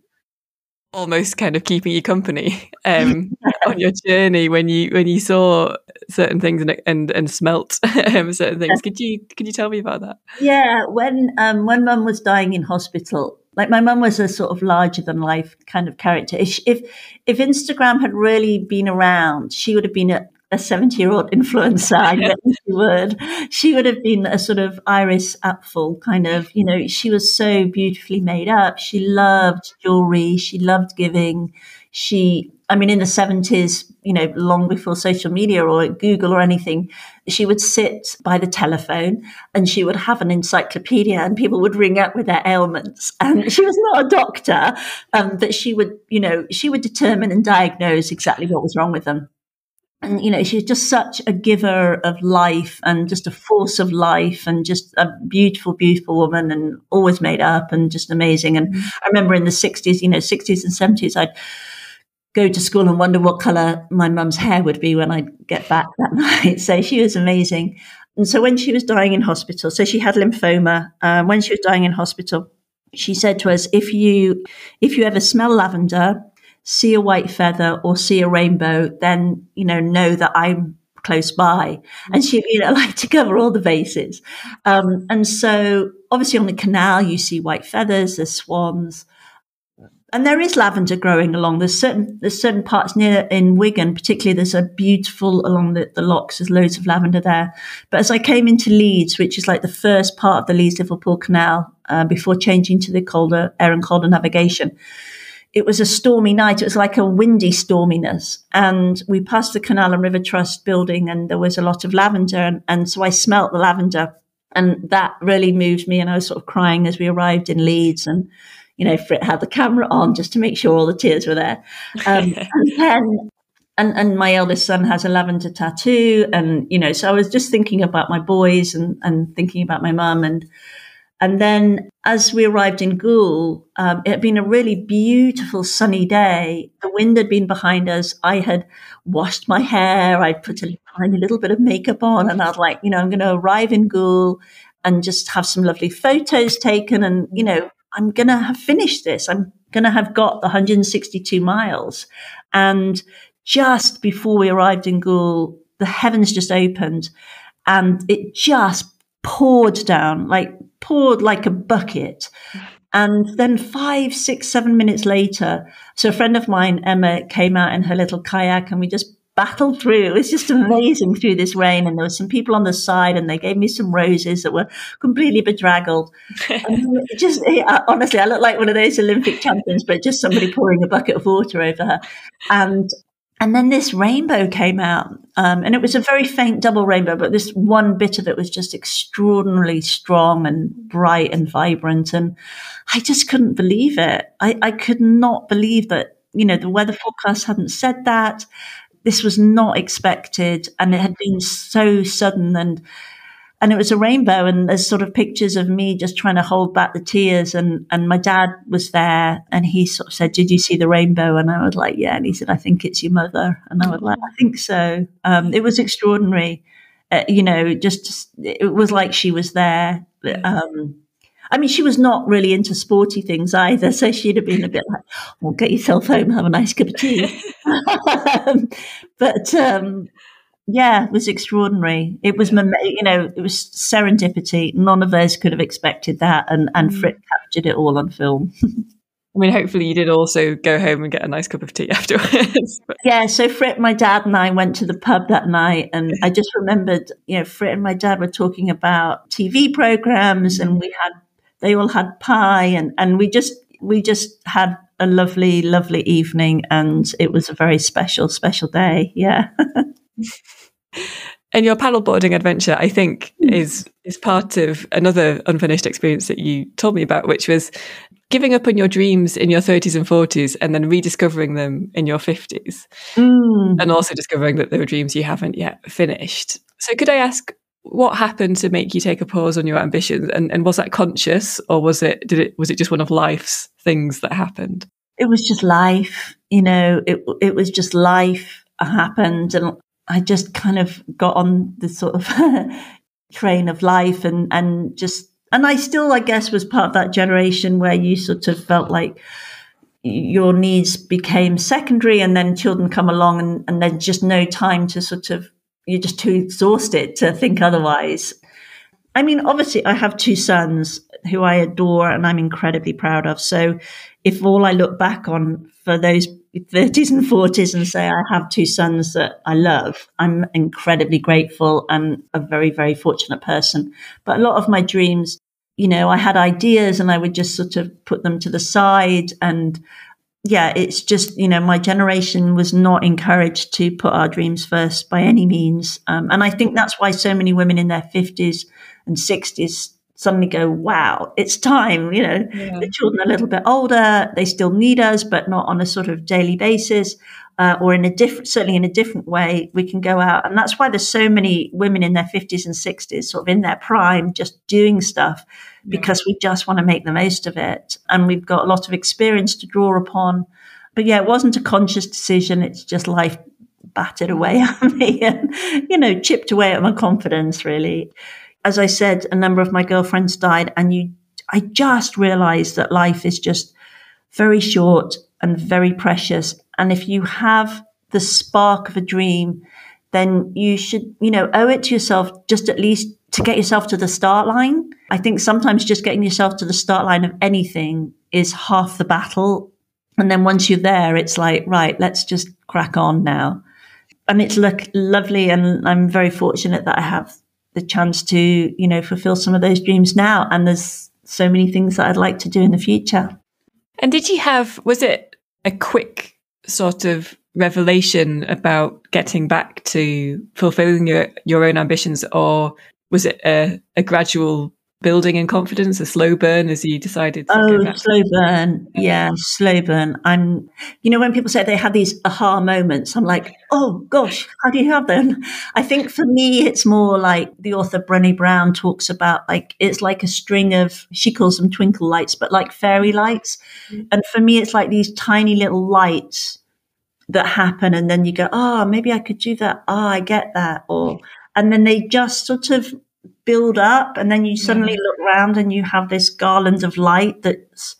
almost kind of keeping you company [LAUGHS] um, on your journey when you when you saw certain things and and, and smelt [LAUGHS] um, certain things. Could you could you tell me about that? Yeah, when um, when Mum was dying in hospital, like my mum was a sort of larger than life kind of character. If if Instagram had really been around, she would have been a, a 70 year old influencer. I bet she would. She would have been a sort of Iris Apfel kind of, you know, she was so beautifully made up. She loved jewelry. She loved giving. She, I mean, in the 70s, you know, long before social media or Google or anything, she would sit by the telephone and she would have an encyclopedia and people would ring up with their ailments. And she was not a doctor, um, but she would, you know, she would determine and diagnose exactly what was wrong with them and you know she's just such a giver of life and just a force of life and just a beautiful beautiful woman and always made up and just amazing. And mm-hmm. i remember in the 60s you know 60s and 70s i'd go to school and wonder what color my mum's hair would be when i'd get back that [LAUGHS] night. So she was amazing. And so when she was dying in hospital so she had lymphoma um, when she was dying in hospital she said to us if you if you ever smell lavender see a white feather or see a rainbow, then, you know, know that I'm close by. And she, you know, like to cover all the bases. Um, and so obviously on the canal, you see white feathers, there's swans. And there is lavender growing along. There's certain there's certain parts near in Wigan, particularly. There's a beautiful along the, the locks. There's loads of lavender there. But as I came into Leeds, which is like the first part of the Leeds Liverpool Canal uh, before changing to the Calder Aire and Calder navigation, it was a stormy night. It was like a windy storminess. And we passed the Canal and River Trust building and there was a lot of lavender. And, and so I smelt the lavender and that really moved me. And I was sort of crying as we arrived in Leeds and, you know, Frit had the camera on just to make sure all the tears were there. Um, [LAUGHS] and then, and, and my eldest son has a lavender tattoo. And, you know, so I was just thinking about my boys and, and thinking about my mum and, and then as we arrived in Goole, um, it had been a really beautiful sunny day. The wind had been behind us. I had washed my hair. I'd put a tiny little bit of makeup on and I was like, you know, I'm going to arrive in Goole and just have some lovely photos taken. And, you know, I'm going to have finished this. I'm going to have got the 162 miles. And just before we arrived in Goole, the heavens just opened and it just poured down like poured like a bucket. And then five, six, seven minutes later, so a friend of mine, Emma, came out in her little kayak and we just battled through. It was just amazing through this rain. And there were some people on the side and they gave me some roses that were completely bedraggled. [LAUGHS] and just honestly, I looked like one of those Olympic champions, but just somebody pouring a bucket of water over her. And and then this rainbow came out, um, and it was a very faint double rainbow, but this one bit of it was just extraordinarily strong and bright and vibrant. And I just couldn't believe it. I, I could not believe that, you know, the weather forecast hadn't said that. This was not expected, and it had been so sudden. And and it was a rainbow and there's sort of pictures of me just trying to hold back the tears and and my dad was there and he sort of said did you see the rainbow? And i was like yeah and he said i think it's your mother. And i was like i think so. Um, it was extraordinary. Uh, you know just it was like she was there um, I mean, she was not really into sporty things either, so she'd have been a bit like, "Well, get yourself home, have a nice cup of tea." [LAUGHS] [LAUGHS] um, but um, yeah, it was extraordinary. It was, you know, it was serendipity. None of us could have expected that, and and mm. Frit captured it all on film. [LAUGHS] I mean, hopefully you did also go home and get a nice cup of tea [LAUGHS] afterwards. yeah, so Frit, my dad, and I went to the pub that night, and I just remembered, you know, Frit and my dad were talking about TV programs, and we had they all had pie, and and we just we just had a lovely, lovely evening, and it was a very special, special day. Yeah. [LAUGHS] [LAUGHS] and your paddleboarding adventure, I think, hmm. is is part of another unfinished experience that you told me about, which was giving up on your dreams in your 30s and 40s and then rediscovering them in your 50s. Mm. And also discovering that there were dreams you haven't yet finished. So could I ask what happened to make you take a pause on your ambitions and, and was that conscious or was it did it was it just one of life's things that happened? It was just life, you know, it it was just life happened and I just kind of got on the sort of [LAUGHS] train of life and, and just, and I still, I guess, was part of that generation where you sort of felt like your needs became secondary and then children come along and, and there's just no time to sort of you're just too exhausted to think otherwise. I mean obviously i have two sons who i adore and i'm incredibly proud of. So if all i look back on for those 30s and 40s and say i have two sons that i love i'm incredibly grateful and a very very fortunate person but a lot of my dreams you know, I had ideas and I would just sort of put them to the side. And yeah, it's just, you know, my generation was not encouraged to put our dreams first by any means. Um, and I think that's why so many women in their 50s and 60s suddenly go, wow, it's time. You know, yeah. the children are a little bit older. They still need us, but not on a sort of daily basis uh, or in a different, certainly in a different way, we can go out. And that's why there's so many women in their 50s and 60s, sort of in their prime, just doing stuff because we just want to make the most of it. And we've got a lot of experience to draw upon. But yeah, it wasn't a conscious decision. It's just life battered away [LAUGHS] at me and, you know, chipped away at my confidence, really. As I said, a number of my girlfriends died, and you, I just realized that life is just very short and very precious. And if you have the spark of a dream, then you should, you know, owe it to yourself just at least to get yourself to the start line. I think sometimes just getting yourself to the start line of anything is half the battle. And then once you're there, it's like, right, let's just crack on now. And it's look lovely. And I'm very fortunate that I have the chance to, you know, fulfill some of those dreams now. And there's so many things that I'd like to do in the future. And did you have, was it a quick sort of revelation about getting back to fulfilling your, your own ambitions or was it a, a gradual building in confidence, a slow burn as you decided oh, slow burn. Yeah, slow burn. I'm, you know, when people say they have these aha moments, I'm like, oh gosh, how do you have them? I think for me, it's more like the author Brené Brown talks about like, it's like a string of, she calls them twinkle lights, but like fairy lights. Mm-hmm. And for me, it's like these tiny little lights that happen. And then you go, oh, maybe I could do that. Oh, I get that. Or, and then they just sort of build up and then you suddenly look around and you have this garland of light that's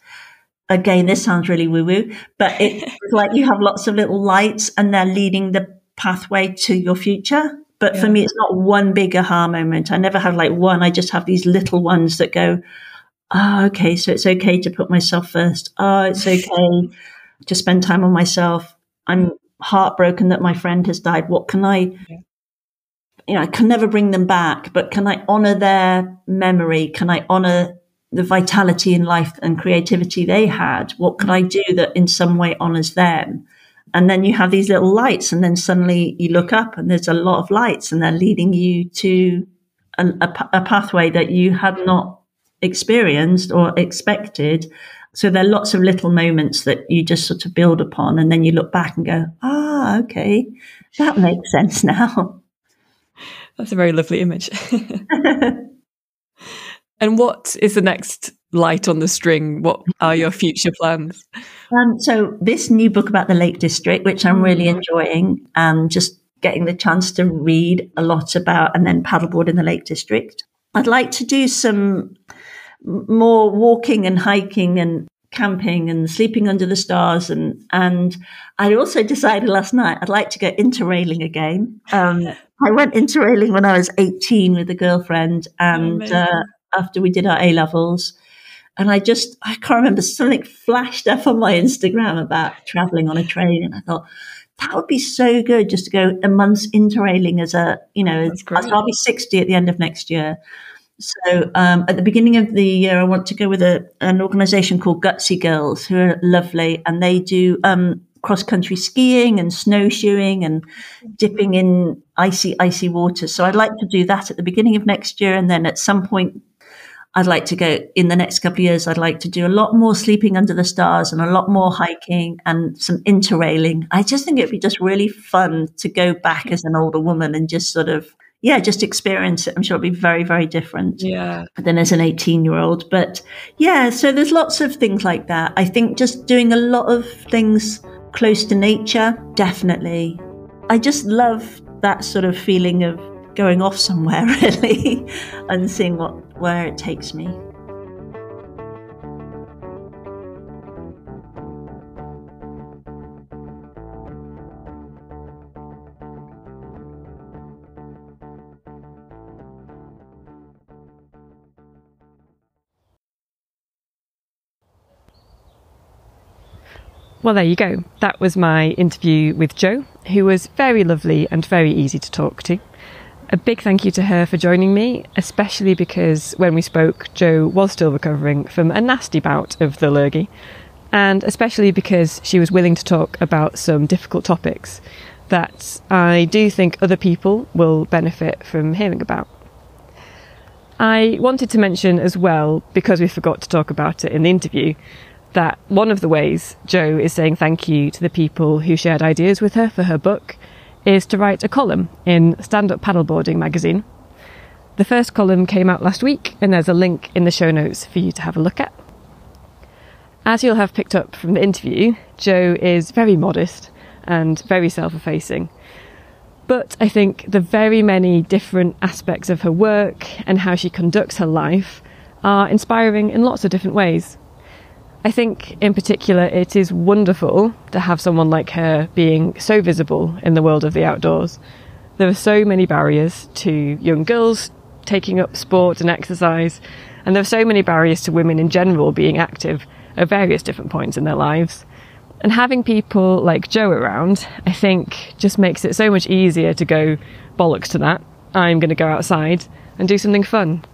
again this sounds really woo woo but [LAUGHS] it's like you have lots of little lights and they're leading the pathway to your future. But yeah. for me it's not one big aha moment. I never have like one. I just have these little ones that go oh okay so it's okay to put myself first. Oh it's [LAUGHS] okay to spend time on myself. I'm heartbroken that my friend has died. What can i yeah you know, I can never bring them back, but can I honor their memory? Can I honor the vitality in life and creativity they had? What can I do that in some way honors them? And then you have these little lights, and then suddenly you look up and there's a lot of lights, and they're leading you to a, a, a pathway that you had not experienced or expected. So there are lots of little moments that you just sort of build upon, and then you look back and go, ah, okay, that makes sense [LAUGHS] now. That's a very lovely image. [LAUGHS] [LAUGHS] and what is the next light on the string? What are your future plans? Um, so, this new book about the Lake District, which I'm really mm. enjoying, and just getting the chance to read a lot about, and then paddleboard in the Lake District. I'd like to do some more walking and hiking and camping and sleeping under the stars and and I also decided last night I'd like to go interrailing again. Um, I went interrailing when I was 18 with a girlfriend and uh, after we did our A levels. And I just I can't remember something flashed up on my Instagram about traveling on a train and I thought that would be so good just to go a month's interrailing as a you know so I'll be 60 at the end of next year so um, at the beginning of the year, I want to go with a, an organization called Gutsy Girls, who are lovely, and they do um, cross country skiing and snowshoeing and dipping in icy, icy water. So I'd like to do that at the beginning of next year, and then at some point, I'd like to go in the next couple of years. I'd like to do a lot more sleeping under the stars and a lot more hiking and some interrailing. I just think it'd be just really fun to go back as an older woman and just sort of yeah, just experience it. I'm sure it'll be very, very different yeah. than as an 18 year old. But yeah, so there's lots of things like that. I think just doing a lot of things close to nature, definitely. I just love that sort of feeling of going off somewhere, [LAUGHS] really, and seeing what where it takes me. Well, there you go. That was my interview with Jo, who was very lovely and very easy to talk to. A big thank you to her for joining me, especially because when we spoke, Jo was still recovering from a nasty bout of the lurgy, and especially because she was willing to talk about some difficult topics that I do think other people will benefit from hearing about. I wanted to mention as well, because we forgot to talk about it in the interview, that one of the ways Jo is saying thank you to the people who shared ideas with her for her book is to write a column in Stand Up Paddleboarding magazine. The first column came out last week, and there's a link in the show notes for you to have a look at. As you'll have picked up from the interview, Jo is very modest and very self effacing. But I think the very many different aspects of her work and how she conducts her life are inspiring in lots of different ways. I think, in particular, it is wonderful to have someone like her being so visible in the world of the outdoors. There are so many barriers to young girls taking up sport and exercise, and there are so many barriers to women in general being active at various different points in their lives. And having people like Jo around, I think, just makes it so much easier to go bollocks to that. I'm going to go outside and do something fun.